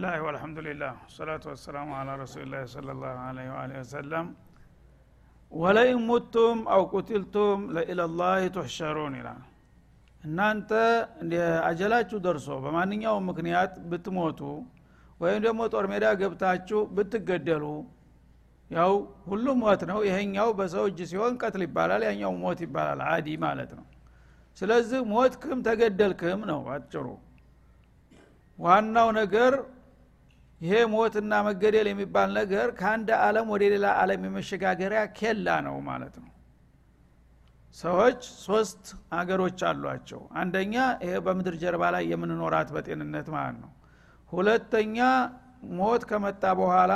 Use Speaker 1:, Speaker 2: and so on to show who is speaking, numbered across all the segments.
Speaker 1: ብስሚላህ ወልሐምዱሊላህ ሰላቱ ወሰላሙ አላ ረሱሊላህ ስለ ላሁ ለ ወሰለም ወለኢን ሙቱም አው ቁቲልቱም ለኢለላህ ትሕሸሩን ይላል እናንተ አጀላችሁ ደርሶ በማንኛውም ምክንያት ብትሞቱ ወይም ደግሞ ጦር ሜዳ ገብታችሁ ብትገደሉ ያው ሁሉም ሞት ነው ይሄኛው በሰው እጅ ሲሆን ቀትል ይባላል ያኛው ሞት ይባላል አዲ ማለት ነው ስለዚህ ሞትክም ተገደልክም ነው አጭሩ ዋናው ነገር ይሄ ሞትና መገደል የሚባል ነገር ከአንድ አለም ወደ ሌላ አለም የመሸጋገሪያ ኬላ ነው ማለት ነው። ሰዎች ሶስት አገሮች አሏቸው። አንደኛ ይሄ በምድር ጀርባ ላይ የምንኖራት በጤንነት ማለት ነው። ሁለተኛ ሞት ከመጣ በኋላ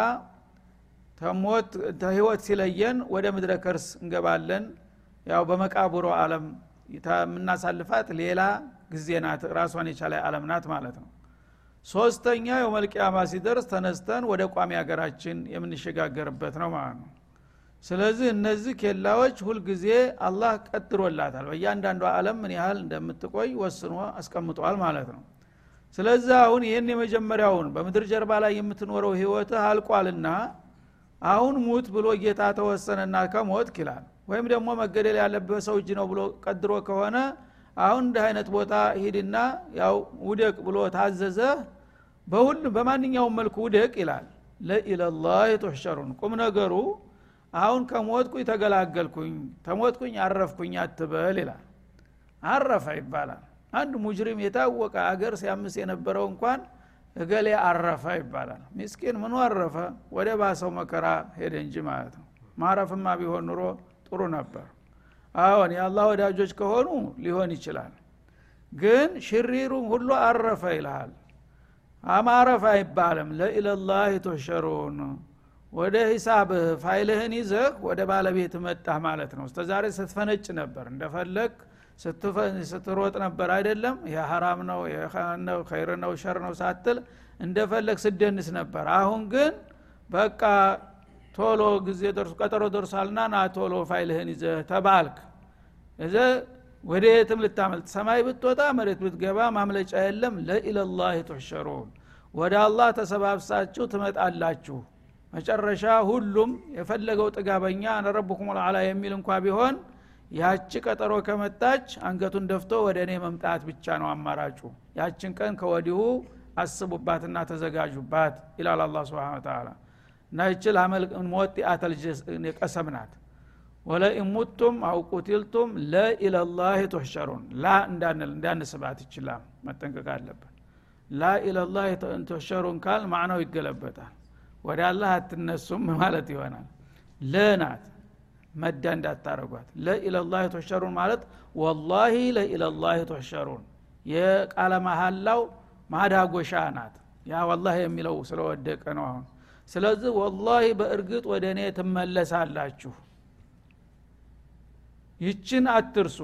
Speaker 1: ተሞት ተህይወት ሲለየን ወደ ምድረ ከርስ እንገባለን። ያው በመቃብሮ አለም የምናሳልፋት ሌላ ጊዜ ናት ራሷን የቻለ አለም ናት ማለት ነው ሶስተኛ የመልቅያማ ሲደርስ ተነስተን ወደ ቋሚ ሀገራችን የምንሸጋገርበት ነው ማለት ነው። ስለዚህ እነዚህ ኬላዎች ሁልጊዜ አላህ ቀጥሮላታል በእያንዳንዱ አለም ምን ያህል እንደምትቆይ ወስኖ አስቀምጧል ማለት ነው። ስለዚህ አሁን ይህን የመጀመሪያውን በምድር ጀርባ ላይ የምትኖረው ህይወትህ አልቋልና አሁን ሙት ብሎ ጌታ ተወሰነና ከሞት ይላል። ወይም ደግሞ መገደል ያለበት ሰው እጅ ነው ብሎ ቀድሮ ከሆነ አሁን እንዲህ አይነት ቦታ ሂድና ያው ውደቅ ብሎ ታዘዘ በሁሉ በማንኛውም መልኩ ውደቅ ይላል። ለኢለላህ ትሕሸሩን ቁም ነገሩ አሁን ከሞትኩኝ ተገላገልኩኝ ተሞትኩኝ አረፍኩኝ አትበል ይላል። አረፈ ይባላል። አንድ ሙጅሪም የታወቀ አገር ሲያምስ የነበረው እንኳን እገሌ አረፈ ይባላል። ሚስኪን ምኑ አረፈ? ወደ ባሰው መከራ ሄደ እንጂ ማለት ነው። ማረፍማ ቢሆን ኑሮ ጥሩ ነበር። አሁን የአላህ ወዳጆች ከሆኑ ሊሆን ይችላል። ግን ሽሪሩም ሁሉ አረፈ ይልሃል አማረፍ አይባልም። ለኢለላህ ትሕሸሩን ወደ ሂሳብህ ፋይልህን ይዘህ ወደ ባለቤት መጣህ ማለት ነው። እስተዛሬ ስትፈነጭ ነበር። እንደፈለግ ስትሮጥ ነበር አይደለም? ሀራም ነው ነው ኸይር ነው ሸር ነው ሳትል እንደፈለግክ ስትደንስ ነበር። አሁን ግን በቃ ቶሎ ጊዜ ቀጠሮ ደርሷልና ና ቶሎ ፋይልህን ይዘህ ተባልክ። እዘ ወደ የትም ልታመልጥ ሰማይ ብትወጣ መሬት ብትገባ ማምለጫ የለም። لإلى الله تحشرون ወደ አላህ ተሰባብሳችሁ ትመጣላችሁ። መጨረሻ ሁሉም የፈለገው ጥጋበኛ أنا ربكم الأعلى የሚል እንኳ ቢሆን ያቺ ቀጠሮ ከመጣች አንገቱን ደፍቶ ወደ እኔ መምጣት ብቻ ነው አማራጩ። ያችን ቀን ከወዲሁ አስቡባትና ተዘጋጁባት ይላል አላ ስብን ተላ እና ይችል ሞት ቀሰም ናት ወለኢን ሙቱም አው ቁቲልቱም ለኢለላህ ትሕሸሩን ላ እንዳንስባት ይችላል። መጠንቀቅ አለብን። ላ ኢለላህ ትሕሸሩን ካል ማዕናው ይገለበጣል። ወደ አላህ አትነሱም ማለት ይሆናል። ለናት መዳ እንዳታረጓት። ለኢለላህ ትሕሸሩን ማለት ወላሂ ለኢለላህ ትሕሸሩን የቃለ መሀላው ማዳጎሻ ናት። ያ ወላህ የሚለው ስለወደቀ ነው አሁን። ስለዚህ ወላሂ በእርግጥ ወደ እኔ ትመለሳላችሁ ይችን አትርሱ።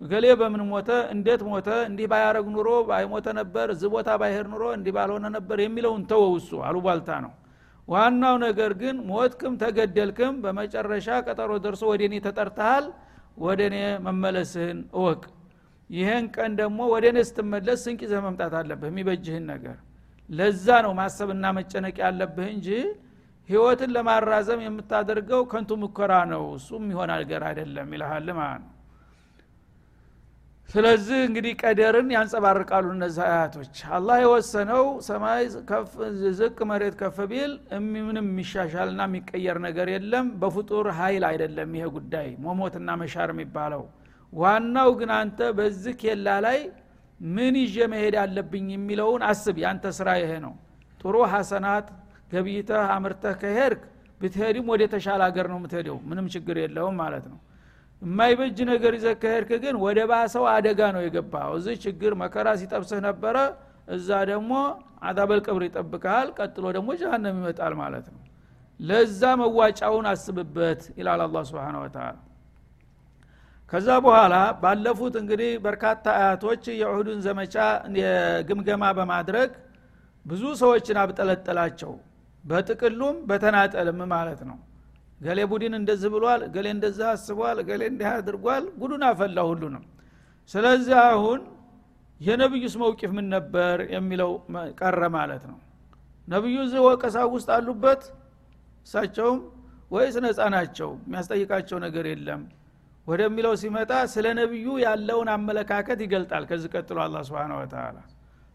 Speaker 1: እገሌ በምን ሞተ? እንዴት ሞተ? እንዲህ ባያረግ ኑሮ ባይሞተ ነበር? እዚህ ቦታ ባይሄድ ኑሮ እንዲህ ባልሆነ ነበር? የሚለውን ተወውሱ አሉባልታ ነው። ዋናው ነገር ግን ሞትክም ተገደልክም በመጨረሻ ቀጠሮ ደርሶ ወደ እኔ ተጠርተሃል ወደ እኔ መመለስህን እወቅ። ይህን ቀን ደግሞ ወደ እኔ ስትመለስ ስንቅ ይዘህ መምጣት አለብህ የሚበጅህን ነገር። ለዛ ነው ማሰብና መጨነቅ ያለብህ እንጂ ህይወትን ለማራዘም የምታደርገው ከንቱ ሙከራ ነው። እሱም ይሆን ነገር አይደለም ይልሃል ማለት ነው። ስለዚህ እንግዲህ ቀደርን ያንጸባርቃሉ እነዚህ አያቶች። አላህ የወሰነው ሰማይ ዝቅ መሬት ከፍ ቢል ምንም የሚሻሻልና የሚቀየር ነገር የለም። በፍጡር ሀይል አይደለም ይሄ ጉዳይ መሞትና መሻር የሚባለው። ዋናው ግን አንተ በዚህ ኬላ ላይ ምን ይዤ መሄድ አለብኝ የሚለውን አስብ። ያንተ ስራ ይሄ ነው። ጥሩ ሀሰናት ገብይተህ አምርተህ ከሄድክ ብትሄድም ወደ ተሻለ ሀገር ነው የምትሄደው። ምንም ችግር የለውም ማለት ነው። የማይበጅ ነገር ይዘህ ከሄድክ ግን ወደ ባሰው አደጋ ነው የገባው እዚህ ችግር መከራ ሲጠብስህ ነበረ እዛ ደግሞ አዳበል ቅብር ይጠብቀሃል ቀጥሎ ደግሞ ጀሃነም ይመጣል ማለት ነው። ለዛ መዋጫውን አስብበት ይላል አላ ስብን ወተላ ከዛ በኋላ ባለፉት እንግዲህ በርካታ አያቶች የዑሁዱን ዘመቻ ግምገማ በማድረግ ብዙ ሰዎችን አብጠለጠላቸው በጥቅሉም በተናጠልም ማለት ነው። ገሌ ቡድን እንደዚህ ብሏል ገሌ እንደዚህ አስቧል ገሌ እንዲህ አድርጓል ጉዱን አፈላ ሁሉንም። ስለዚህ አሁን የነቢዩስ መውቂፍ ምን ነበር የሚለው ቀረ ማለት ነው። ነቢዩ እዚህ ወቀሳ ውስጥ አሉበት? እሳቸውም ወይስ ነፃ ናቸው? የሚያስጠይቃቸው ነገር የለም። ወደሚለው ሲመጣ ስለ ነቢዩ ያለውን አመለካከት ይገልጣል። ከዚህ ቀጥሎ አላ ስብን ወተላ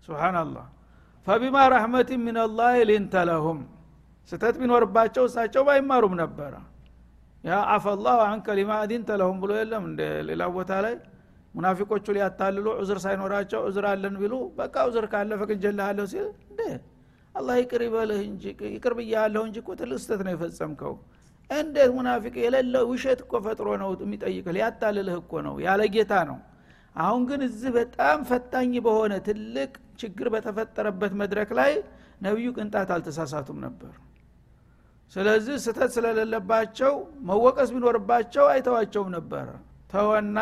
Speaker 1: ስብናላህ ፈቢማ ረሕመት ሚንላህ ሊንተ ለሁም ስተት ቢኖርባቸው እሳቸው ባይማሩም ነበረ። ያ አፈላሁ አንከ ሊማ አዲንተ ለሁም ብሎ የለም እንደ ሌላ ቦታ ላይ ሙናፊቆቹ ሊያታልሉ ዑዝር ሳይኖራቸው ዑዝር አለን ቢሉ በቃ ዑዝር ካለ ፈቅጀልሃለሁ ሲል እንዴ? አላህ ይቅር ይበልህ እንጂ ይቅር ብያለሁ እንጂ እኮ ትልቅ ስተት ነው የፈጸምከው። እንዴት ሙናፊቅ የሌለ ውሸት እኮ ፈጥሮ ነው የሚጠይቅህ? ሊያታልልህ እኮ ነው ያለ ጌታ ነው። አሁን ግን እዚህ በጣም ፈታኝ በሆነ ትልቅ ችግር በተፈጠረበት መድረክ ላይ ነቢዩ ቅንጣት አልተሳሳቱም ነበር ስለዚህ ስተት ስለሌለባቸው መወቀስ ቢኖርባቸው አይተዋቸውም ነበረ ተወና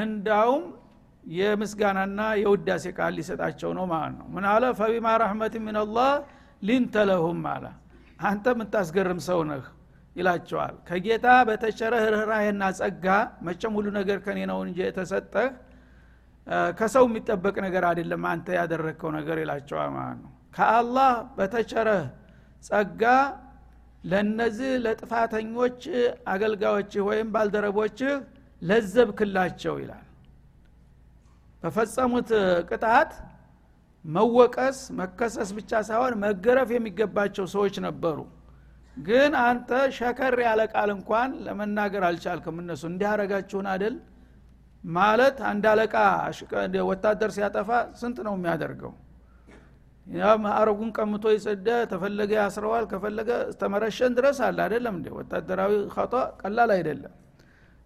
Speaker 1: እንዳውም የምስጋናና የውዳሴ ቃል ሊሰጣቸው ነው ማለት ነው። ምን አለ? ፈቢማ ረሕመት ሚንላህ ሊንተ ለሁም አለ። አንተ የምታስገርም ሰው ነህ ይላቸዋል። ከጌታ በተቸረህ ርኅራሄና ጸጋ መቸም ሁሉ ነገር ከኔ ነው እንጂ የተሰጠህ ከሰው የሚጠበቅ ነገር አይደለም አንተ ያደረግከው ነገር ይላቸዋል ማለት ነው። ከአላህ በተቸረህ ጸጋ ለነዚህ ለጥፋተኞች አገልጋዮችህ ወይም ባልደረቦችህ ለዘብክላቸው ይላል። በፈጸሙት ቅጣት መወቀስ መከሰስ ብቻ ሳይሆን መገረፍ የሚገባቸው ሰዎች ነበሩ። ግን አንተ ሸከር ያለ ቃል እንኳን ለመናገር አልቻልክም። እነሱ እንዲያረጋችሁን አደል ማለት አንድ አለቃ ወታደር ሲያጠፋ ስንት ነው የሚያደርገው ያ ማዕረጉን ቀምቶ ይሰደ ተፈለገ ያስረዋል። ከፈለገ ተመረሸን ድረስ አለ። አይደለም እንዴ? ወታደራዊ ኸጧ ቀላል አይደለም።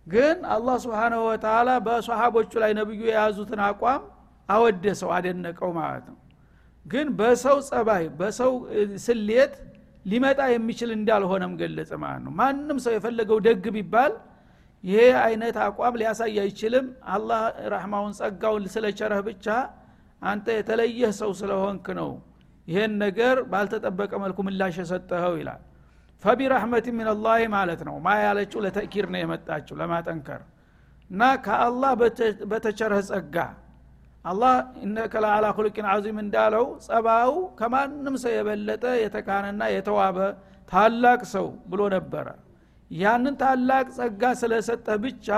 Speaker 1: ግን አላህ ስብሓንሁ ወተላ በሰሃቦቹ ላይ ነብዩ የያዙትን አቋም አወደሰው አደነቀው ማለት ነው። ግን በሰው ጸባይ በሰው ስሌት ሊመጣ የሚችል እንዳልሆነም ገለጸ ማለት ነው። ማንም ሰው የፈለገው ደግ ቢባል ይሄ አይነት አቋም ሊያሳይ አይችልም። አላህ ረሕማውን ጸጋውን ስለቸረህ ብቻ አንተ የተለየህ ሰው ስለሆንክ ነው። ይሄን ነገር ባልተጠበቀ መልኩ ምላሽ የሰጠኸው ይላል። ፈቢረሕመት ሚንላህ ማለት ነው። ማ ያለችው ለተእኪር ነው የመጣችው ለማጠንከር። እና ከአላህ በተቸረህ ጸጋ። አላህ እነከ ለአላ ኩልቅን አዚም እንዳለው ጸባው ከማንም ሰው የበለጠ የተካነና የተዋበ ታላቅ ሰው ብሎ ነበረ። ያንን ታላቅ ጸጋ ስለሰጠህ ብቻ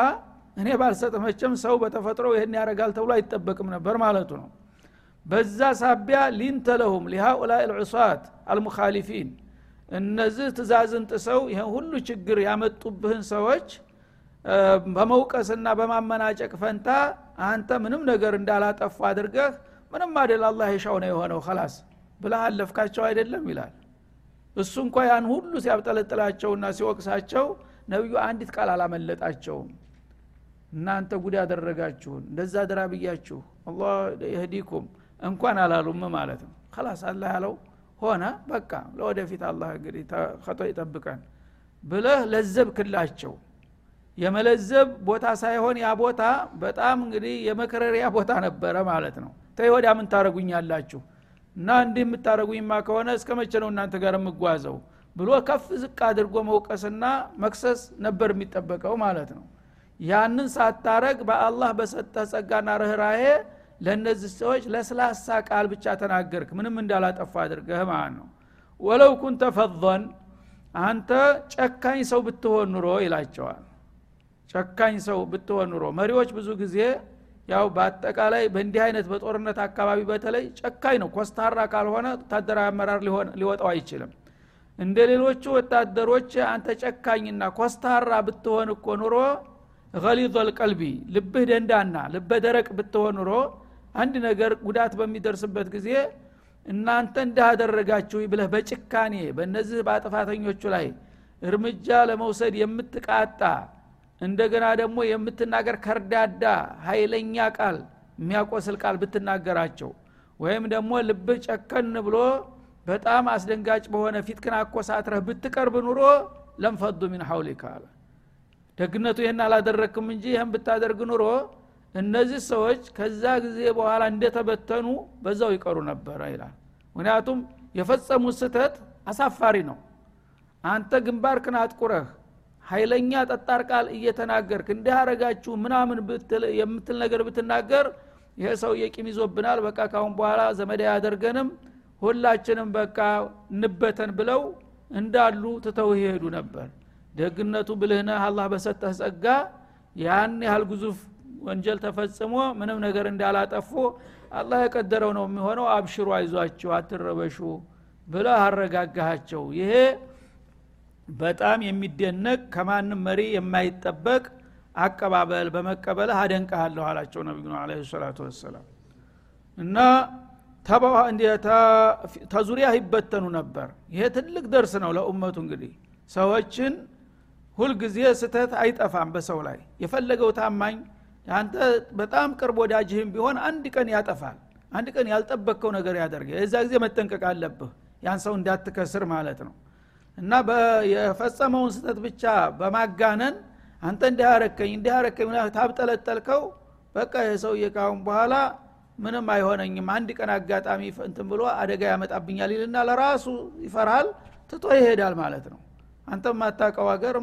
Speaker 1: እኔ ባልሰጥ መቸም ሰው በተፈጥሮ ይህን ያደረጋል ተብሎ አይጠበቅም ነበር ማለቱ ነው በዛ ሳቢያ ሊንተ ለሁም ሊሃኡላ ልዑሳት አልሙካሊፊን እነዚህ ትእዛዝን ጥሰው ይህን ሁሉ ችግር ያመጡብህን ሰዎች በመውቀስና በማመናጨቅ ፈንታ አንተ ምንም ነገር እንዳላጠፉ አድርገህ ምንም አደል አላህ የሻው ነው የሆነው ከላስ ብለህ አለፍካቸው አይደለም ይላል። እሱ እንኳ ያን ሁሉ ሲያብጠለጥላቸውና ሲወቅሳቸው ነቢዩ አንዲት ቃል አላመለጣቸውም። እናንተ ጉድ ያደረጋችሁን እንደዛ ድራ ብያችሁ አላህ የህዲኩም እንኳን አላሉም ማለት ነው። ከላስ አላህ ያለው ሆነ በቃ ለወደፊት አላህ እንግዲህ ይጠብቀን ብለህ ለዘብክላቸው። የመለዘብ ቦታ ሳይሆን ያ ቦታ በጣም እንግዲህ የመከረሪያ ቦታ ነበረ ማለት ነው። ተይ ወዲያ ምን ታረጉኛላችሁ እና እንዲህ የምታደረጉኝማ ከሆነ እስከ መቼ ነው እናንተ ጋር የምጓዘው? ብሎ ከፍ ዝቅ አድርጎ መውቀስና መክሰስ ነበር የሚጠበቀው ማለት ነው። ያንን ሳታረግ በአላህ በሰጠ ጸጋና ርኅራሄ ለእነዚህ ሰዎች ለስላሳ ቃል ብቻ ተናገርክ ምንም እንዳላጠፋ አድርገህ ማለት ነው። ወለው ኩንተ ፈضን አንተ ጨካኝ ሰው ብትሆን ኑሮ ይላቸዋል። ጨካኝ ሰው ብትሆን ኑሮ መሪዎች ብዙ ጊዜ ያው በአጠቃላይ በእንዲህ አይነት በጦርነት አካባቢ በተለይ ጨካኝ ነው። ኮስታራ ካልሆነ ወታደራዊ አመራር ሊወጣው አይችልም። እንደ ሌሎቹ ወታደሮች አንተ ጨካኝና ኮስታራ ብትሆን እኮ ኑሮ ገሊظ ልቀልቢ ልብህ ደንዳና ልበ ደረቅ ብትሆን ኑሮ አንድ ነገር ጉዳት በሚደርስበት ጊዜ እናንተ እንዳደረጋችሁ ብለህ በጭካኔ በእነዚህ በጥፋተኞቹ ላይ እርምጃ ለመውሰድ የምትቃጣ እንደገና ደግሞ የምትናገር ከርዳዳ ኃይለኛ ቃል የሚያቆስል ቃል ብትናገራቸው ወይም ደግሞ ልብህ ጨከን ብሎ በጣም አስደንጋጭ በሆነ ፊትክን አኮሳትረህ ብትቀርብ ኑሮ ለምፈዱ ሚን ሐውሊካ አለ። ደግነቱ ይህን አላደረክም እንጂ ይህን ብታደርግ ኑሮ እነዚህ ሰዎች ከዛ ጊዜ በኋላ እንደተበተኑ በዛው ይቀሩ ነበረ ይላል። ምክንያቱም የፈጸሙት ስተት አሳፋሪ ነው። አንተ ግንባርክን አጥቁረህ ኃይለኛ ጠጣር ቃል እየተናገርክ እንዲህ አረጋችሁ ምናምን የምትል ነገር ብትናገር ይሄ ሰው የቂም ይዞብናል በቃ ካሁን በኋላ ዘመድ አያደርገንም ሁላችንም በቃ እንበተን ብለው እንዳሉ ትተው ይሄዱ ነበር። ደግነቱ ብልህነህ አላህ በሰጠህ ጸጋ ያን ያህል ግዙፍ ወንጀል ተፈጽሞ ምንም ነገር እንዳላጠፉ አላህ የቀደረው ነው የሚሆነው። አብሽሩ አይዟችሁ አትረበሹ ብለህ አረጋጋሃቸው። ይሄ በጣም የሚደነቅ ከማንም መሪ የማይጠበቅ አቀባበል በመቀበልህ አደንቀሃለሁ አላቸው ነቢዩ አለ ሰላቱ ወሰላም። እና ተዙሪያ ይበተኑ ነበር። ይሄ ትልቅ ደርስ ነው ለኡመቱ እንግዲህ። ሰዎችን ሁልጊዜ ስተት አይጠፋም በሰው ላይ። የፈለገው ታማኝ አንተ በጣም ቅርብ ወዳጅህም ቢሆን አንድ ቀን ያጠፋል። አንድ ቀን ያልጠበቅከው ነገር ያደርገ የዛ ጊዜ መጠንቀቅ አለብህ። ያን ሰው እንዳትከስር ማለት ነው። እና የፈጸመውን ስተት ብቻ በማጋነን አንተ እንዲያረከኝ እንዲያረከኝ ታብጠለጠልከው በቃ የሰውዬ ካሁን በኋላ ምንም አይሆነኝም። አንድ ቀን አጋጣሚ እንትን ብሎ አደጋ ያመጣብኛል ይልና ለራሱ ይፈራል ትቶ ይሄዳል ማለት ነው። አንተ ማታቀው ሀገር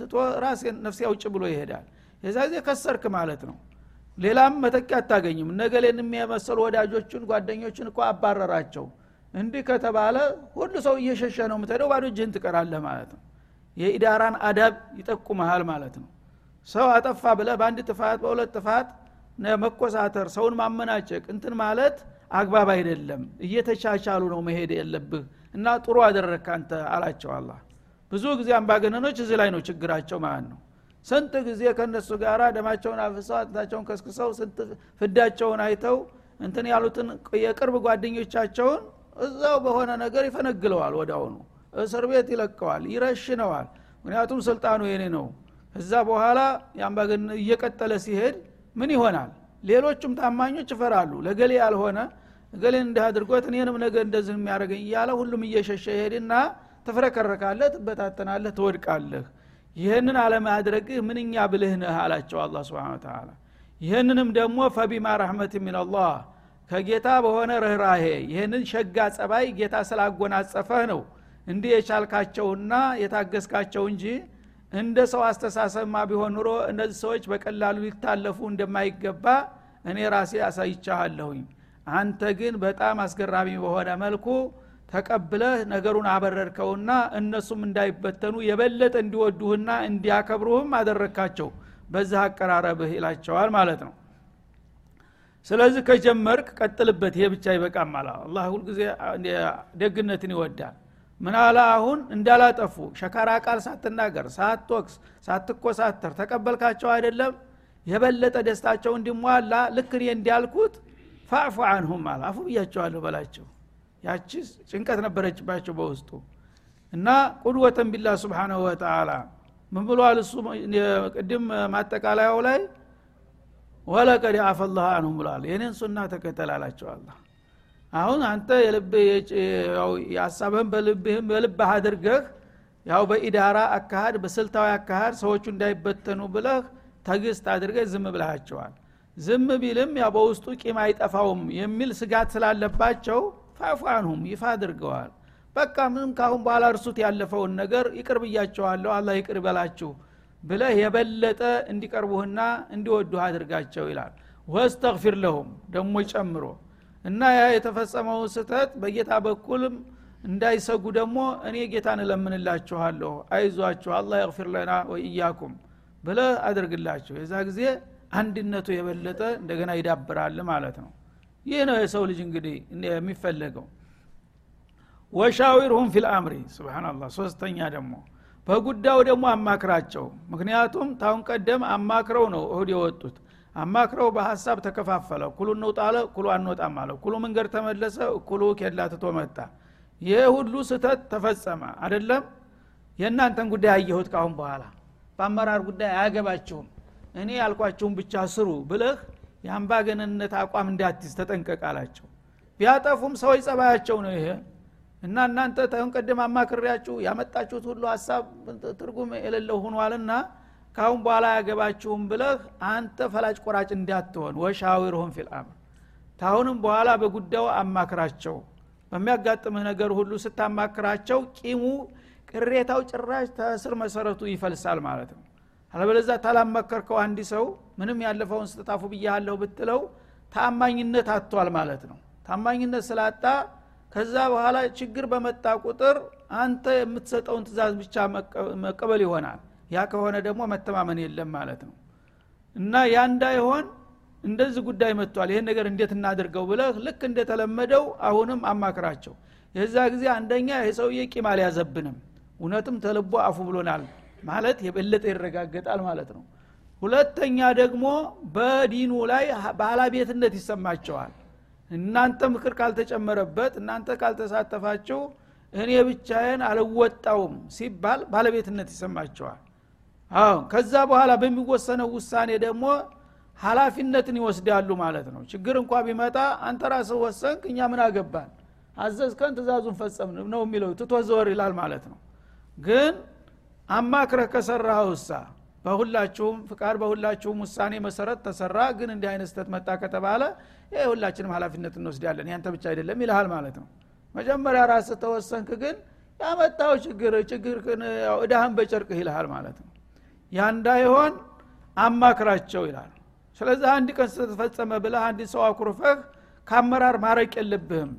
Speaker 1: ትቶ ራሴን ነፍሴ ውጭ ብሎ ይሄዳል የዛ ጊዜ ከሰርክ ማለት ነው። ሌላም መተኪያ አታገኝም። እነገሌን የሚየመሰሉ ወዳጆችን ጓደኞችን እኮ አባረራቸው። እንዲህ ከተባለ ሁሉ ሰው እየሸሸ ነው የምትሄደው ባዶ እጅህን ትቀራለህ ማለት ነው። የኢዳራን አዳብ ይጠቁመሃል ማለት ነው። ሰው አጠፋ ብለ በአንድ ጥፋት በሁለት ጥፋት መኮሳተር ሰውን ማመናጨቅ እንትን ማለት አግባብ አይደለም። እየተቻቻሉ ነው መሄድ የለብህ እና ጥሩ አደረግክ አንተ አላቸው አላ ብዙ ጊዜ አምባገነኖች እዚህ ላይ ነው ችግራቸው ማለት ነው ስንት ጊዜ ከእነሱ ጋር ደማቸውን አፍሰው አጥንታቸውን ከስክሰው ስንት ፍዳቸውን አይተው እንትን ያሉትን የቅርብ ጓደኞቻቸውን እዛው በሆነ ነገር ይፈነግለዋል ወዳውኑ እስር ቤት ይለቀዋል ይረሽነዋል። ምክንያቱም ስልጣኑ የኔ ነው። እዛ በኋላ የአምባገን እየቀጠለ ሲሄድ ምን ይሆናል? ሌሎቹም ታማኞች ይፈራሉ። ለገሌ ያልሆነ ገሌን እንዲህ አድርጎት እኔንም ነገ እንደዚህ የሚያደርገኝ እያለ ሁሉም እየሸሸ ይሄድና ትፍረከረካለህ ትበታተናለህ ትወድቃለህ ይህንን አለማድረግህ ምንኛ ብልህ ነህ አላቸው አላ ስብን ተላ ይህንንም ደግሞ ፈቢማ ረሕመት ሚንላህ ከጌታ በሆነ ርኅራሄ ይህንን ሸጋ ጸባይ ጌታ ስላጎናጸፈህ ነው እንዲህ የቻልካቸውና የታገስካቸው እንጂ እንደ ሰው አስተሳሰብማ ቢሆን ኑሮ እነዚህ ሰዎች በቀላሉ ሊታለፉ እንደማይገባ እኔ ራሴ አሳይቻሃለሁኝ አንተ ግን በጣም አስገራሚ በሆነ መልኩ ተቀብለህ ነገሩን አበረድከውና እነሱም እንዳይበተኑ የበለጠ እንዲወዱህና እንዲያከብሩህም አደረግካቸው። በዚህ አቀራረብህ ይላቸዋል ማለት ነው። ስለዚህ ከጀመርክ ቀጥልበት። ይሄ ብቻ ይበቃም አላ አላህ ሁልጊዜ ደግነትን ይወዳል። አለ አሁን? እንዳላጠፉ ሸካራ ቃል ሳትናገር ሳትወቅስ ሳትኮሳተር ተቀበልካቸው አይደለም? የበለጠ ደስታቸው እንዲሟላ ልክ እኔ እንዲያልኩት ፋዕፉ አንሁም አለ። አፉ ብያቸዋለሁ በላቸው ያቺ ጭንቀት ነበረችባቸው በውስጡ። እና ቁድወተን ቢላ ስብሓናሁ ወተላ ምን ብሏል እሱ? ቅድም ማጠቃለያው ላይ ወለቀድ አፈላህ አንሁም ብሏል። የኔን ሱና ተከተል አላቸው አላ አሁን አንተ የሀሳብህን በልብህም በልብህ አድርገህ ያው በኢዳራ አካሃድ በስልታዊ አካሃድ ሰዎቹ እንዳይበተኑ ብለህ ተግስት አድርገህ ዝም ብለሃቸዋል። ዝም ቢልም ያው በውስጡ ቂም አይጠፋውም የሚል ስጋት ስላለባቸው ፋፏንሁም ይፋ አድርገዋል። በቃ ምንም ካሁን በኋላ እርሱት ያለፈውን ነገር ይቅር ብያቸዋለሁ አላህ ይቅር በላችሁ ብለህ የበለጠ እንዲቀርቡህና እንዲወዱህ አድርጋቸው ይላል። ወስተግፊር ለሁም ደግሞ ጨምሮ እና ያ የተፈጸመውን ስህተት በጌታ በኩልም እንዳይሰጉ ደግሞ እኔ ጌታን እለምንላችኋለሁ አይዟችሁ አላ የግፊር ለና ወኢያኩም ብለህ አድርግላቸው። የዛ ጊዜ አንድነቱ የበለጠ እንደገና ይዳብራል ማለት ነው ይህ ነው የሰው ልጅ እንግዲህ የሚፈለገው። ወሻዊርሁም ፊልአምሪ ስብናላህ ሶስተኛ ደግሞ በጉዳዩ ደግሞ አማክራቸው። ምክንያቱም ታሁን ቀደም አማክረው ነው እሁድ የወጡት። አማክረው በሀሳብ ተከፋፈለ። እኩሉ እንውጣለ እኩሉ አንወጣም አለ። እኩሉ መንገድ ተመለሰ እኩሉ ኬላ ትቶ መጣ። ይህ ሁሉ ስተት ተፈጸመ። አደለም የእናንተን ጉዳይ አየሁት ካሁን በኋላ። በአመራር ጉዳይ አያገባችሁም። እኔ ያልኳችሁን ብቻ ስሩ ብለህ የአምባገነንነት አቋም እንዳትይዝ ተጠንቀቅ አላቸው። ቢያጠፉም ሰዎች ጸባያቸው ነው ይሄ። እና እናንተ ታሁን ቀደም አማክሬያችሁ ያመጣችሁት ሁሉ ሀሳብ ትርጉም የሌለው ሆኗልና ካሁን በኋላ ያገባችሁም ብለህ አንተ ፈላጭ ቆራጭ እንዳትሆን ወሻዊርሁም ፊልአምር ታሁንም በኋላ በጉዳዩ አማክራቸው። በሚያጋጥምህ ነገር ሁሉ ስታማክራቸው ቂሙ ቅሬታው ጭራሽ ተስር መሰረቱ ይፈልሳል ማለት ነው አለበለዛ ታላመከርከው አንድ ሰው ምንም ያለፈውን ስተታፉ ብያለሁ ብትለው ታማኝነት አጥቷል ማለት ነው። ታማኝነት ስላጣ ከዛ በኋላ ችግር በመጣ ቁጥር አንተ የምትሰጠውን ትእዛዝ ብቻ መቀበል ይሆናል። ያ ከሆነ ደግሞ መተማመን የለም ማለት ነው። እና ያ እንዳይሆን እንደዚህ ጉዳይ መጥቷል። ይህን ነገር እንዴት እናድርገው ብለህ ልክ እንደተለመደው አሁንም አማክራቸው። የዛ ጊዜ አንደኛ የሰውዬ ቂም አልያዘብንም። እውነትም ተልቦ አፉ ብሎናል ማለት የበለጠ ይረጋገጣል ማለት ነው። ሁለተኛ ደግሞ በዲኑ ላይ ባለቤትነት ይሰማቸዋል። እናንተ ምክር ካልተጨመረበት እናንተ ካልተሳተፋችሁ እኔ ብቻዬን አልወጣውም ሲባል ባለቤትነት ይሰማቸዋል። አዎ ከዛ በኋላ በሚወሰነው ውሳኔ ደግሞ ሀላፊነትን ይወስዳሉ ማለት ነው። ችግር እንኳ ቢመጣ አንተ ራስህ ወሰንክ እኛ ምን አገባን? አዘዝከን ትእዛዙን ፈጸም ነው የሚለው። ትቶ ዘወር ይላል ማለት ነው። ግን አማክረህ ከሰራህ ውሳ በሁላችሁም ፍቃድ በሁላችሁም ውሳኔ መሰረት ተሰራ። ግን እንዲህ አይነት ስተት መጣ ከተባለ ይህ ሁላችንም ሀላፊነት እንወስዳለን። ያንተ ብቻ አይደለም ይልሃል ማለት ነው። መጀመሪያ ራስህ ተወሰንክ ግን ያመጣው ችግር ችግር እዳህን በጨርቅህ ይልሃል ማለት ነው። ያ እንዳይሆን አማክራቸው ይላል ስለዚህ አንድ ቀን ስተተፈጸመ ብለህ አንድ ሰው አኩርፈህ ከአመራር ማረቅ የለብህም።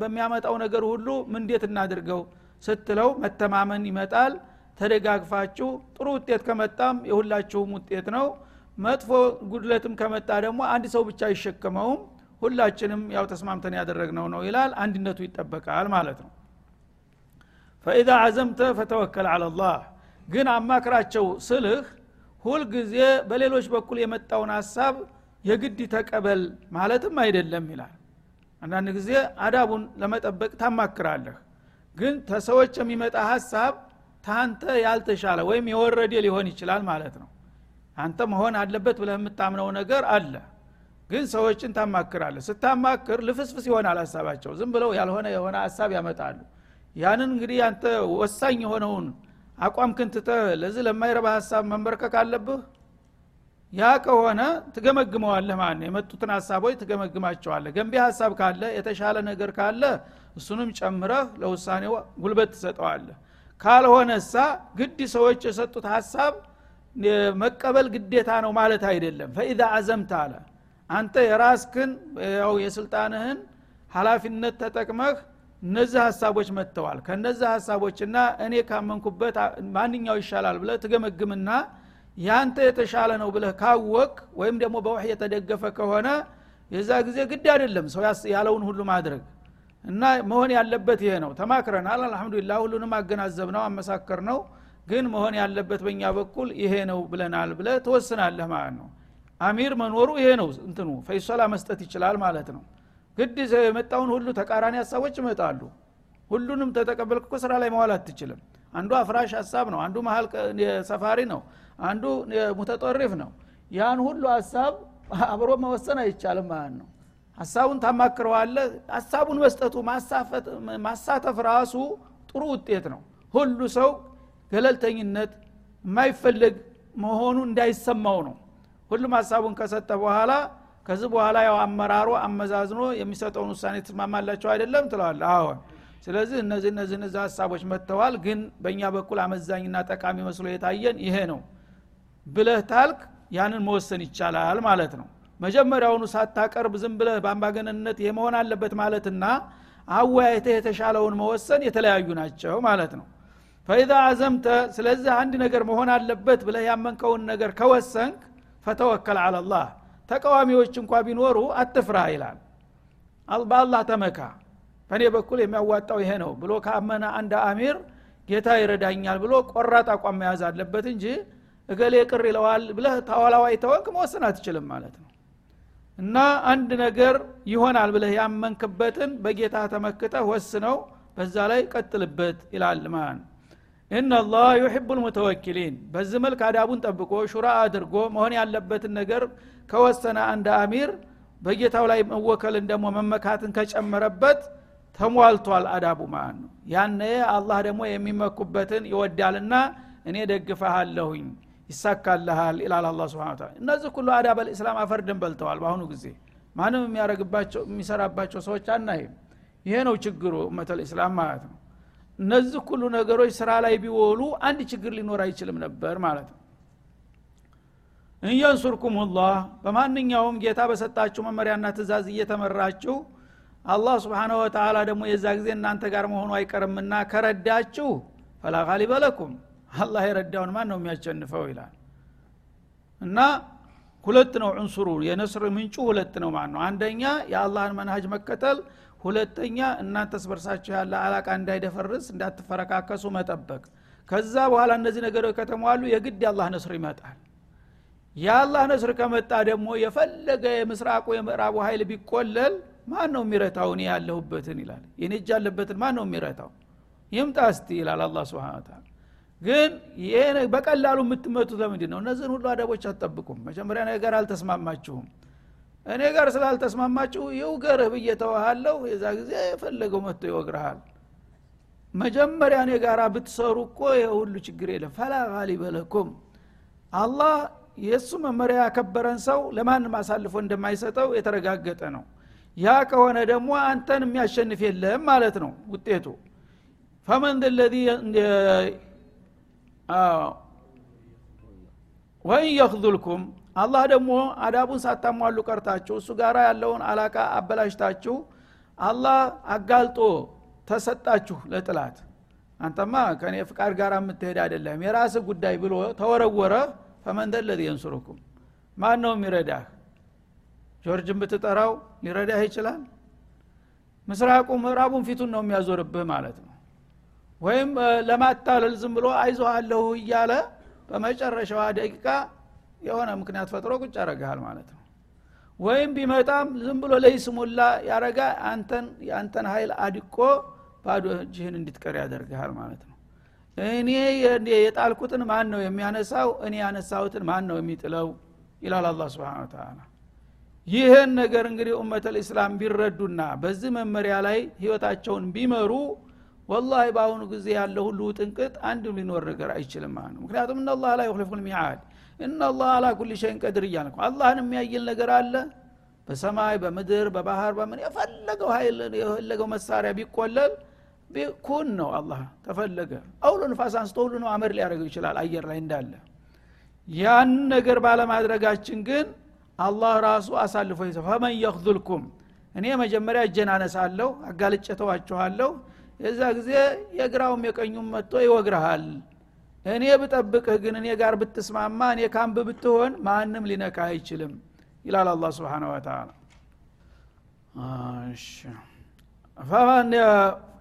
Speaker 1: በሚያመጣው ነገር ሁሉ እንዴት እናድርገው ስትለው መተማመን ይመጣል ተደጋግፋችሁ ጥሩ ውጤት ከመጣም የሁላችሁም ውጤት ነው። መጥፎ ጉድለትም ከመጣ ደግሞ አንድ ሰው ብቻ አይሸከመውም። ሁላችንም ያው ተስማምተን ያደረግነው ነው ይላል። አንድነቱ ይጠበቃል ማለት ነው። ፈኢዛ አዘምተ ፈተወከል አላላህ ግን አማክራቸው ስልህ ሁልጊዜ በሌሎች በኩል የመጣውን ሀሳብ የግድ ተቀበል ማለትም አይደለም ይላል። አንዳንድ ጊዜ አዳቡን ለመጠበቅ ታማክራለህ። ግን ተሰዎች የሚመጣ ሀሳብ ታንተ ያልተሻለ ወይም የወረደ ሊሆን ይችላል ማለት ነው። አንተ መሆን አለበት ብለህ የምታምነው ነገር አለ። ግን ሰዎችን ታማክራለህ። ስታማክር ልፍስፍስ ይሆናል ሀሳባቸው ዝም ብለው ያልሆነ የሆነ ሀሳብ ያመጣሉ። ያንን እንግዲህ አንተ ወሳኝ የሆነውን አቋም ክንትተ ለዚህ ለማይረባ ሀሳብ መንበርከክ አለብህ? ያ ከሆነ ትገመግመዋለህ ማለት የመጡትን ሀሳቦች ትገመግማቸዋለህ። ገንቢ ሀሳብ ካለ የተሻለ ነገር ካለ እሱንም ጨምረህ ለውሳኔው ጉልበት ትሰጠዋለህ ካልሆነሳ ግድ ሰዎች የሰጡት ሀሳብ መቀበል ግዴታ ነው ማለት አይደለም። ፈኢዛ አዘምት አለ አንተ የራስክን ያው የስልጣንህን ሀላፊነት ተጠቅመህ እነዚህ ሀሳቦች መጥተዋል። ከነዚህ ሀሳቦችና እኔ ካመንኩበት ማንኛው ይሻላል ብለህ ትገመግምና ያንተ የተሻለ ነው ብለህ ካወቅ ወይም ደግሞ በውህ የተደገፈ ከሆነ የዛ ጊዜ ግድ አይደለም ሰው ያለውን ሁሉ ማድረግ እና መሆን ያለበት ይሄ ነው። ተማክረናል። አልሐምዱሊላ ሁሉንም አገናዘብ ነው አመሳከር ነው ግን መሆን ያለበት በእኛ በኩል ይሄ ነው ብለናል ብለ ትወስናለህ ማለት ነው። አሚር መኖሩ ይሄ ነው እንትኑ ፈይሶላ መስጠት ይችላል ማለት ነው። ግድ የመጣውን ሁሉ ተቃራኒ ሀሳቦች ይመጣሉ። ሁሉንም ተተቀበልክ እኮ ስራ ላይ መዋል አትችልም። አንዱ አፍራሽ ሀሳብ ነው አንዱ መሀል ሰፋሪ ነው አንዱ ሙተጦሪፍ ነው። ያን ሁሉ ሀሳብ አብሮ መወሰን አይቻልም ማለት ነው ሀሳቡን ታማክረዋለ ሀሳቡን መስጠቱ ማሳተፍ ራሱ ጥሩ ውጤት ነው። ሁሉ ሰው ገለልተኝነት የማይፈለግ መሆኑ እንዳይሰማው ነው። ሁሉም ሀሳቡን ከሰጠ በኋላ ከዚህ በኋላ ያው አመራሩ አመዛዝኖ የሚሰጠውን ውሳኔ ትስማማላቸው አይደለም ትለዋል አሁን ስለዚህ እነዚህ እነዚህ እነዚህ ሀሳቦች መጥተዋል ግን በእኛ በኩል አመዛኝና ጠቃሚ መስሎ የታየን ይሄ ነው ብለህ ታልክ ያንን መወሰን ይቻላል ማለት ነው መጀመሪያውኑ ሳታቀርብ ዝም ብለህ በአምባገነንነት ይሄ መሆን አለበት ማለትና አወያይተህ የተሻለውን መወሰን የተለያዩ ናቸው ማለት ነው። ፈኢዛ አዘምተ ስለዚህ አንድ ነገር መሆን አለበት ብለህ ያመንከውን ነገር ከወሰንክ ፈተወከል አላላህ ተቃዋሚዎች እንኳ ቢኖሩ አትፍራ ይላል። በአላህ ተመካ። በእኔ በኩል የሚያዋጣው ይሄ ነው ብሎ ካመነ አንድ አሚር ጌታ ይረዳኛል ብሎ ቆራጥ አቋም መያዝ አለበት እንጂ እገሌ ቅር ይለዋል ብለህ ታዋላዋይ ተወንክ መወሰን አትችልም ማለት ነው እና አንድ ነገር ይሆናል ብለህ ያመንክበትን በጌታ ተመክተህ ወስነው በዛ ላይ ቀጥልበት ይላል ማለት ነው ዩሕቡ ልሙተወኪሊን በዚህ መልክ አዳቡን ጠብቆ ሹራ አድርጎ መሆን ያለበትን ነገር ከወሰነ አንድ አሚር በጌታው ላይ መወከልን ደግሞ መመካትን ከጨመረበት ተሟልቷል አዳቡ ማለት ነው ያነ አላህ ደግሞ የሚመኩበትን ይወዳልና እኔ ደግፈሃለሁኝ ይሳካልሃል ይላል አላ ስብን ታላ እነዚህ ሁሉ አዳብ አልእስላም አፈርድን በልተዋል በአሁኑ ጊዜ። ማንም የሚያደረግባቸው የሚሰራባቸው ሰዎች አናይም። ይሄ ነው ችግሩ እመተል እስላም ማለት ነው። እነዚህ ሁሉ ነገሮች ስራ ላይ ቢወሉ አንድ ችግር ሊኖር አይችልም ነበር ማለት ነው። እንየንሱርኩም ላህ በማንኛውም ጌታ በሰጣችሁ መመሪያና ትእዛዝ እየተመራችሁ አላህ ስብሓነ ወተላ ደግሞ የዛ ጊዜ እናንተ ጋር መሆኑ አይቀርምና ከረዳችሁ ፈላ ለኩም አላህ የረዳውን ማን ነው የሚያሸንፈው ይላል? እና ሁለት ነው ዑንሱሩ የነስር ምንጩ ሁለት ነው ማለት ነው? አንደኛ የአላህን መንሃጅ መከተል ሁለተኛ እናንተ ስበርሳችሁ ያለ አላቃ እንዳይደፈርስ እንዳትፈረካከሱ መጠበቅ። ከዛ በኋላ እነዚህ ነገሮች ከተሟሉ የግድ የአላህ ነስር ይመጣል። የአላህ ነስር ከመጣ ደግሞ የፈለገ የምስራቁ የምዕራቡ ኃይል ቢቆለል ማን ነው የሚረታው? እኔ ያለሁበትን ይላል። የኔ ያለበትን ማን ነው የሚረታው? ይምጣ እስቲ ይላል አላ ስብን ታላ ግን ይሄ በቀላሉ የምትመቱት ለምንድን ነው እነዚህን ሁሉ አደቦች አትጠብቁም። መጀመሪያ እኔ ጋር አልተስማማችሁም። እኔ ጋር ስላልተስማማችሁ ይውገርህ ብዬ ተዋሃለሁ የዛ ጊዜ የፈለገው መጥቶ ይወግርሃል። መጀመሪያ እኔ ጋር ብትሰሩ እኮ የሁሉ ችግር የለም። ፈላ ጋሊበ አላህ የእሱ መመሪያ ያከበረን ሰው ለማንም አሳልፎ እንደማይሰጠው የተረጋገጠ ነው። ያ ከሆነ ደግሞ አንተን የሚያሸንፍ የለም ማለት ነው ውጤቱ። ፈመን ለዚ ወይን የክዙልኩም አላህ ደግሞ አዳቡን ሳታሟሉ ቀርታችሁ እሱ ጋር ያለውን አላቃ አበላሽታችሁ አላህ አጋልጦ ተሰጣችሁ ለጥላት። አንተማ ከእኔ ፍቃድ ጋር የምትሄድ አይደለም የራስ ጉዳይ ብሎ ተወረወረ ፈመንደ ለዚ የንሱሩኩም። ማን ነው የሚረዳህ? ጆርጅን ብትጠራው ሊረዳህ ይችላል? ምስራቁ ምዕራቡን ፊቱን ነው የሚያዞርብህ ማለት ነው ወይም ለማታለል ዝም ብሎ አለሁ እያለ በመጨረሻዋ ደቂቃ የሆነ ምክንያት ፈጥሮ ቁጭ ያረግሃል ማለት ነው። ወይም ቢመጣም ዝም ብሎ ለይስሙላ ያረጋ አንተን የአንተን ኃይል አድቆ ባዶ እጅህን እንድትቀር ያደርግሃል ማለት ነው። እኔ የጣልኩትን ማን ነው የሚያነሳው? እኔ ያነሳሁትን ማን ነው የሚጥለው? ይላል አላ ስብን ተላ ይህን ነገር እንግዲህ ኡመት ልእስላም ቢረዱና በዚህ መመሪያ ላይ ህይወታቸውን ቢመሩ ወላሂ በአሁኑ ጊዜ ያለ ሁሉ ጥንቅጥ አንድም ሊኖር ነገር አይችልም ማለት ነው። ምክንያቱም እናላህ ላ ዩክሊፉ ልሚዓድ እናላህ አላ ኩል ሸይን ቀድር እያለ አላህን የሚያይል ነገር አለ? በሰማይ በምድር በባህር በምን የፈለገው ኃይል የፈለገው መሳሪያ ቢቆለል ኩን ነው አላህ ተፈለገ አውሎ ንፋስ አንስቶ ሁሉ ነው አመድ ሊያደርገው ይችላል አየር ላይ እንዳለ። ያን ነገር ባለማድረጋችን ግን አላህ ራሱ አሳልፎ ይዘ ፈመን የክዙልኩም እኔ መጀመሪያ እጀን አነሳለሁ አጋልጨ ተዋችኋለሁ የዛ ጊዜ የግራውም የቀኙም መጥቶ ይወግረሃል። እኔ ብጠብቅህ ግን እኔ ጋር ብትስማማ እኔ ካምብ ብትሆን ማንም ሊነካ አይችልም ይላል አላ ስብን ወተላ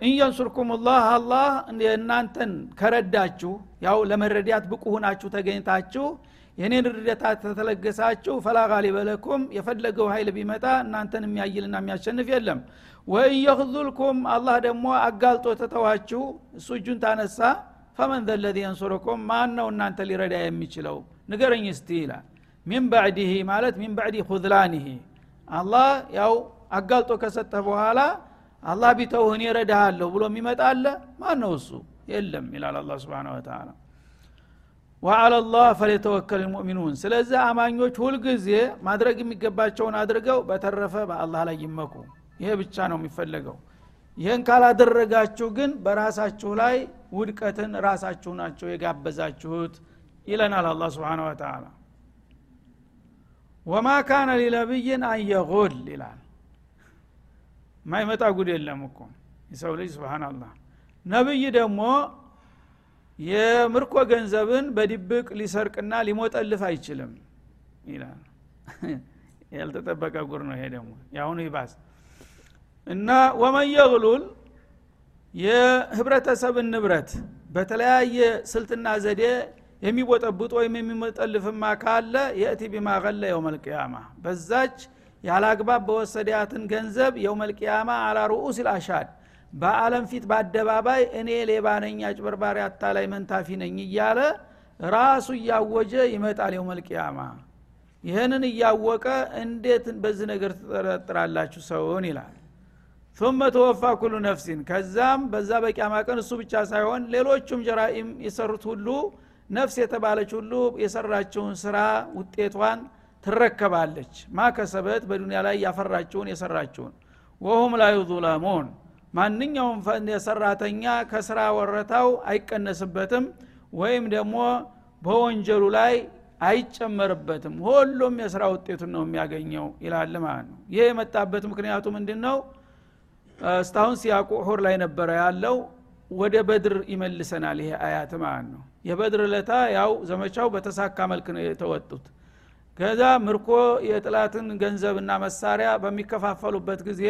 Speaker 1: ኢንየንሱርኩም ላህ አላህ እናንተን ከረዳችሁ ያው ለመረዳት ብቁ ሁናችሁ ተገኝታችሁ የኔን እርዳታ ተተለገሳችሁ ፈላ ጋሊበ የፈለገው ኃይል ቢመጣ እናንተን የሚያይልና የሚያሸንፍ የለም። ወይ የክዙልኩም አላህ ደግሞ አጋልጦ ተተዋችሁ እሱ እጁን ታነሳ ፈመን ዘለዚ የንሱረኩም ማን ነው እናንተ ሊረዳ የሚችለው? ንገረኝ እስቲ ይላል። ሚን ባዕዲህ ማለት ሚን ባዕዲ ኩዝላኒህ አላህ ያው አጋልጦ ከሰጠህ በኋላ አላህ ቢተውህ እኔ እረዳሃለሁ ብሎ የሚመጣ አለ? ማን ነው እሱ? የለም ይላል አላ ስብን ወተላ ወአላ ላህ ፈሊተወከል ልሙእሚኑን። ስለዚህ አማኞች ሁልጊዜ ማድረግ የሚገባቸውን አድርገው በተረፈ በአላህ ላይ ይመኩ። ይሄ ብቻ ነው የሚፈለገው። ይህን ካላደረጋችሁ ግን በራሳችሁ ላይ ውድቀትን ራሳችሁ ናቸው የጋበዛችሁት ይለናል አላ ስብን ወተላ ወማ ካነ ሊነቢይን አንየጉል ይላል ማይመጣ ጉድ የለም እኮ። የሰው ልጅ ስብናላህ ነብይ ደግሞ የምርኮ ገንዘብን በድብቅ ሊሰርቅና ሊሞጠልፍ አይችልም ይላል። ያልተጠበቀ ጉር ነው ይሄ ደግሞ። የአሁኑ ይባስ። እና ወመን የግሉል የህብረተሰብን ንብረት በተለያየ ስልትና ዘዴ የሚቦጠብጥ ወይም የሚሞጠልፍማ ካለ የእቲ ቢማ ገለ የውመልቅያማ በዛች ያላግባብ በወሰዳትን ገንዘብ የውመልቅያማ አላ ሩኡስ በአለም ፊት በአደባባይ እኔ ሌባ ነኝ አጭበርባሪ አታላይ መንታፊ ነኝ እያለ ራሱ እያወጀ ይመጣል የውመልቅያማ። ይህንን እያወቀ እንዴት በዚህ ነገር ትጠረጥራላችሁ ሰውን ይላል። ثم ተወፋ ኩሉ ነፍሲን ከዛም በዛ በቂያማ ቀን እሱ ብቻ ሳይሆን ሌሎቹም ጀራኢም የሰሩት ሁሉ ነፍስ የተባለች ሁሉ የሰራችውን ስራ ውጤቷን ትረከባለች። ማከሰበት በዱንያ ላይ ያፈራችውን የሰራችውን። ወሁም ላ ዩظለሙን ማንኛውም ሰራተኛ ከስራ ወረታው አይቀነስበትም ወይም ደግሞ በወንጀሉ ላይ አይጨመርበትም። ሁሉም የስራ ውጤቱን ነው የሚያገኘው ይላል ማለት ነው። ይህ የመጣበት ምክንያቱ ምንድን ነው እስታሁን ሲያቁ ሁር ላይ ነበረ ያለው። ወደ በድር ይመልሰናል ይሄ አያት ማለት ነው። የበድር ለታ ያው ዘመቻው በተሳካ መልክ ነው የተወጡት ከዛ ምርኮ የጥላትን ገንዘብና መሳሪያ በሚከፋፈሉበት ጊዜ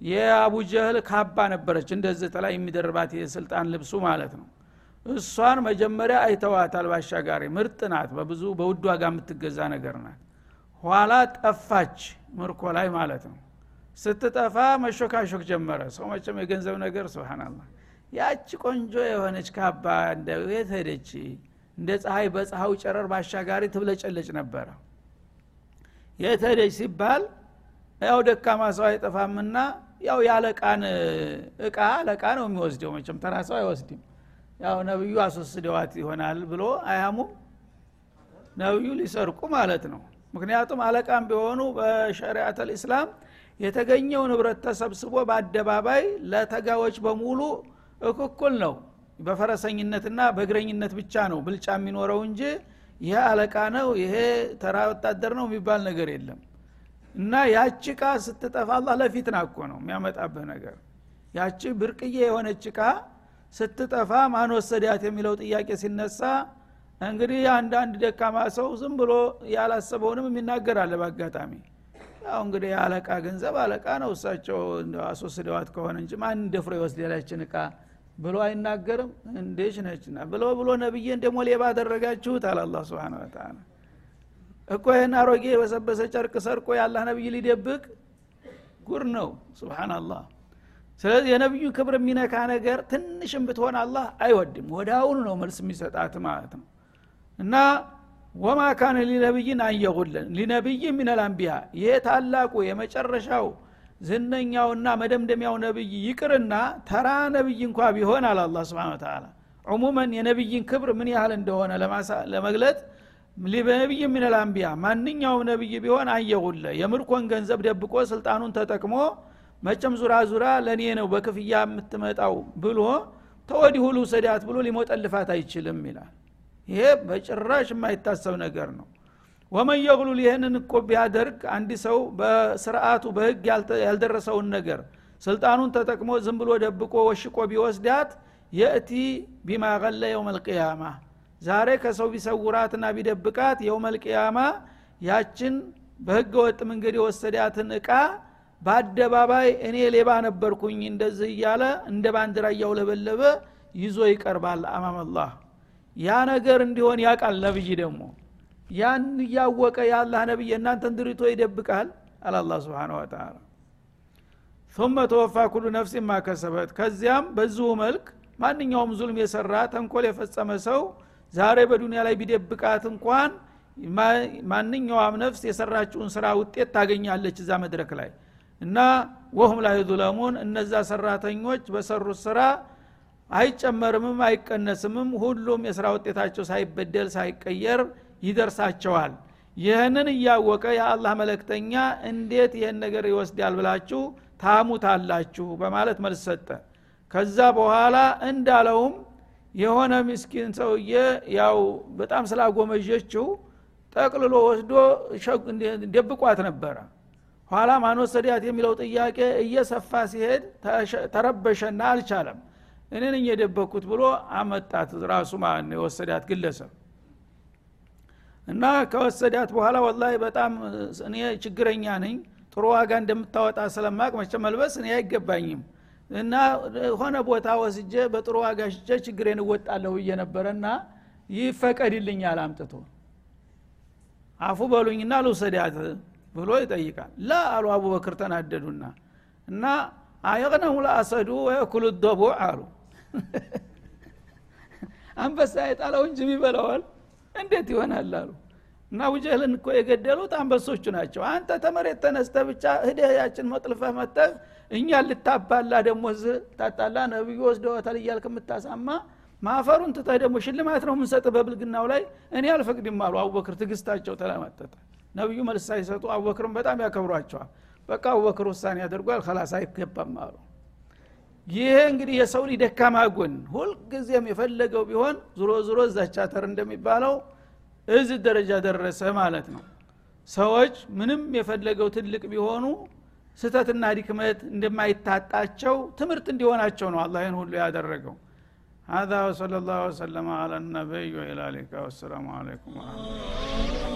Speaker 1: የአቡጀህል ካባ ነበረች። እንደዚህ ተላይ የሚደርባት የስልጣን ልብሱ ማለት ነው። እሷን መጀመሪያ አይተዋታል ባሻጋሪ። ምርጥ ናት። በብዙ በውድ ዋጋ የምትገዛ ነገር ናት። ኋላ ጠፋች ምርኮ ላይ ማለት ነው። ስትጠፋ መሾካሾክ ጀመረ። ሰው መቸም የገንዘብ ነገር ስብናላህ ያቺ ቆንጆ የሆነች ካባ እንደ ሄደች እንደ ፀሐይ በፀሐው ጨረር ባሻጋሪ ትብለጨለጭ ነበረ። ሄደች ሲባል ያው ደካማ ሰው አይጠፋምና ያው የአለቃን እቃ አለቃ ነው የሚወስደው መቸም ተራ ሰው አይወስድም። ያው ነብዩ አስወስደዋት ይሆናል ብሎ አያሙም። ነብዩ ሊሰርቁ ማለት ነው። ምክንያቱም አለቃም ቢሆኑ በሸሪአት ልእስላም የተገኘው ንብረት ተሰብስቦ በአደባባይ ለተጋዎች በሙሉ እኩኩል ነው በፈረሰኝነትና በእግረኝነት ብቻ ነው ብልጫ የሚኖረው እንጂ ይሄ አለቃ ነው ይሄ ተራ ወታደር ነው የሚባል ነገር የለም። እና ያቺ እቃ ስትጠፋ አላህ ለፊትና እኮ ነው የሚያመጣብህ ነገር። ያቺ ብርቅዬ የሆነች እቃ ስትጠፋ ማን ወሰዳት የሚለው ጥያቄ ሲነሳ እንግዲህ አንዳንድ ደካማ ሰው ዝም ብሎ ያላሰበውንም የሚናገር አለ በአጋጣሚ። ያው እንግዲህ የአለቃ ገንዘብ አለቃ ነው። እሳቸው አስወስደዋት ከሆነ እንጂ ማን ደፍሮ ይወስደላችን እቃ ብሎ አይናገርም? እንዴች ነችና ብሎ ብሎ ነብዬ እንደሞ ሌባ አደረጋችሁት አለ አላ ስብን ተላ እኮ ይህን አሮጌ የበሰበሰ ጨርቅ ሰርቆ የአላህ ነብይ ሊደብቅ? ጉር ነው። ስብናላህ ስለዚህ የነቢዩ ክብር የሚነካ ነገር ትንሽም ብትሆን አላህ አይወድም። ወደ አሁኑ ነው መልስ የሚሰጣት ማለት ነው። እና ወማ ካነ ሊነቢይን አንየጉለን። ሊነቢይ ሚነል ይሄ ታላቁ የመጨረሻው ዝነኛውና መደምደሚያው ነቢይ ይቅርና ተራ ነቢይ እንኳ ቢሆን አለ አላ ስብን ተላ ዑሙመን የነቢይን ክብር ምን ያህል እንደሆነ ለመግለጥ ሊነቢይ ሚነል አንቢያ ማንኛውም ነቢይ ቢሆን አንየጉለ የምርኮን ገንዘብ ደብቆ ስልጣኑን ተጠቅሞ መቸም ዙራ ዙራ ለእኔ ነው በክፍያ የምትመጣው ብሎ ተወዲሁ ልውሰዳት ብሎ ሊሞጠልፋት አይችልም ይላል። ይሄ በጭራሽ የማይታሰብ ነገር ነው ወመን የግሉል ይህንን እኮ ቢያደርግ አንድ ሰው በስርአቱ በህግ ያልደረሰውን ነገር ስልጣኑን ተጠቅሞ ዝም ብሎ ደብቆ ወሽቆ ቢወስዳት የእቲ ቢማ ገለ የውም ልቅያማ ዛሬ ከሰው ቢሰውራትና ቢደብቃት የውም ልቅያማ ያችን በህገ ወጥ መንገድ የወሰዳትን እቃ በአደባባይ እኔ ሌባ ነበርኩኝ እንደዚህ እያለ እንደ ባንዲራ እያውለበለበ ይዞ ይቀርባል። አማመላህ ያ ነገር እንዲሆን ያቃል ነብይ ደግሞ ያን እያወቀ የአላህ ነቢይ እናንተን ድሪቶ ይደብቃል አላላ ስብን ወተላ ثم ተወፋ ኩሉ ነፍስ ማከሰበት ከዚያም በዚሁ መልክ ማንኛውም ዙልም የሰራ ተንኮል የፈጸመ ሰው ዛሬ በዱንያ ላይ ቢደብቃት እንኳን ማንኛውም ነፍስ የሰራችውን ስራ ውጤት ታገኛለች እዛ መድረክ ላይ። እና ወሁም ላይ ዙለሙን እነዛ ሰራተኞች በሰሩት ስራ አይጨመርምም አይቀነስምም። ሁሉም የስራ ውጤታቸው ሳይበደል ሳይቀየር ይደርሳቸዋል። ይህንን እያወቀ የአላህ መለክተኛ እንዴት ይህን ነገር ይወስዳል ብላችሁ ታሙታላችሁ? በማለት መልስ ሰጠ። ከዛ በኋላ እንዳለውም የሆነ ምስኪን ሰውዬ ያው በጣም ስላጎመዠችው ጠቅልሎ ወስዶ ደብቋት ነበረ። ኋላ ማን ወሰዳት የሚለው ጥያቄ እየሰፋ ሲሄድ ተረበሸና አልቻለም። እኔ ነኝ የደበኩት ብሎ አመጣት ራሱ ነው የወሰዳት ግለሰብ እና ከወሰዳት በኋላ ወላሂ በጣም እኔ ችግረኛ ነኝ። ጥሩ ዋጋ እንደምታወጣ ስለማቅ መቸ መልበስ እኔ አይገባኝም። እና ሆነ ቦታ ወስጄ በጥሩ ዋጋ ሽቼ ችግሬን እወጣለሁ ብዬ ነበረና ይፈቀድልኛል አምጥቶ። አፉ በሉኝና ልውሰዳት ብሎ ይጠይቃል። ላ አሉ አቡበክር ተናደዱና እና አየቅነሁ ለአሰዱ ወየኩሉ ደቡ አሉ። አንበሳ የጣለው እንጂ ይበላዋል እንዴት ይሆናል አሉ። እና ውጀህልን እኮ የገደሉት አንበሶቹ ናቸው። አንተ ተመሬት ተነስተ ብቻ ህደህ ያችን መጥልፈህ መጥተህ እኛ ልታባላ ደግሞ ታጣላ ነብዩ ወስደወታል እያልክ የምታሳማ ማፈሩን ትተህ ደግሞ ሽልማት ነው የምንሰጥ በብልግናው ላይ እኔ አልፈቅድም አሉ። አቡበክር ትግስታቸው ተለመጠጠ ነቢዩ መልስ ሳይሰጡ አቡበክርን በጣም ያከብሯቸዋል። በቃ አቡበክር ውሳኔ ያደርጓል። ከላስ አይገባም አሉ ይሄ እንግዲህ የሰው ልጅ ደካማ ጎን ሁልጊዜም የፈለገው ቢሆን ዙሮ ዙሮ እዛቻተር እንደሚባለው እዚህ ደረጃ ደረሰ ማለት ነው ሰዎች ምንም የፈለገው ትልቅ ቢሆኑ ስተትና ድክመት እንደማይታጣቸው ትምህርት እንዲሆናቸው ነው አላህ ይህን ሁሉ ያደረገው هذا وصلى الله وسلم على النبي وإلى اللقاء والسلام عليكم ورحمة الله